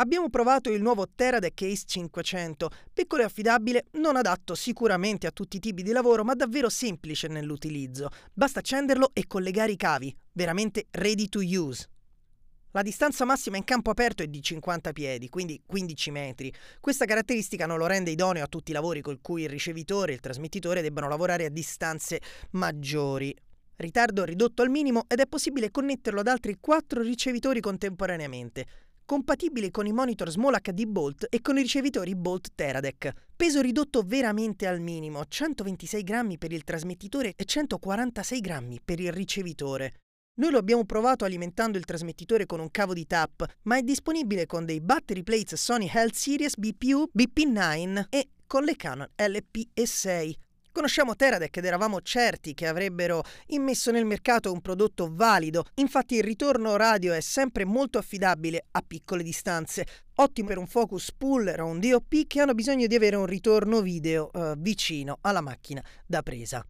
Abbiamo provato il nuovo Teradek Ace 500, piccolo e affidabile, non adatto sicuramente a tutti i tipi di lavoro, ma davvero semplice nell'utilizzo. Basta accenderlo e collegare i cavi, veramente ready to use. La distanza massima in campo aperto è di 50 piedi, quindi 15 metri. Questa caratteristica non lo rende idoneo a tutti i lavori con cui il ricevitore e il trasmettitore debbano lavorare a distanze maggiori. Ritardo ridotto al minimo ed è possibile connetterlo ad altri 4 ricevitori contemporaneamente compatibile con i monitor Small HD Bolt e con i ricevitori Bolt Teradek. Peso ridotto veramente al minimo, 126 grammi per il trasmettitore e 146 grammi per il ricevitore. Noi lo abbiamo provato alimentando il trasmettitore con un cavo di tap, ma è disponibile con dei battery plates Sony Health Series BPU BP9 e con le Canon LP6. Conosciamo Teradek ed eravamo certi che avrebbero immesso nel mercato un prodotto valido, infatti il ritorno radio è sempre molto affidabile a piccole distanze, ottimo per un focus puller o un DOP che hanno bisogno di avere un ritorno video eh, vicino alla macchina da presa.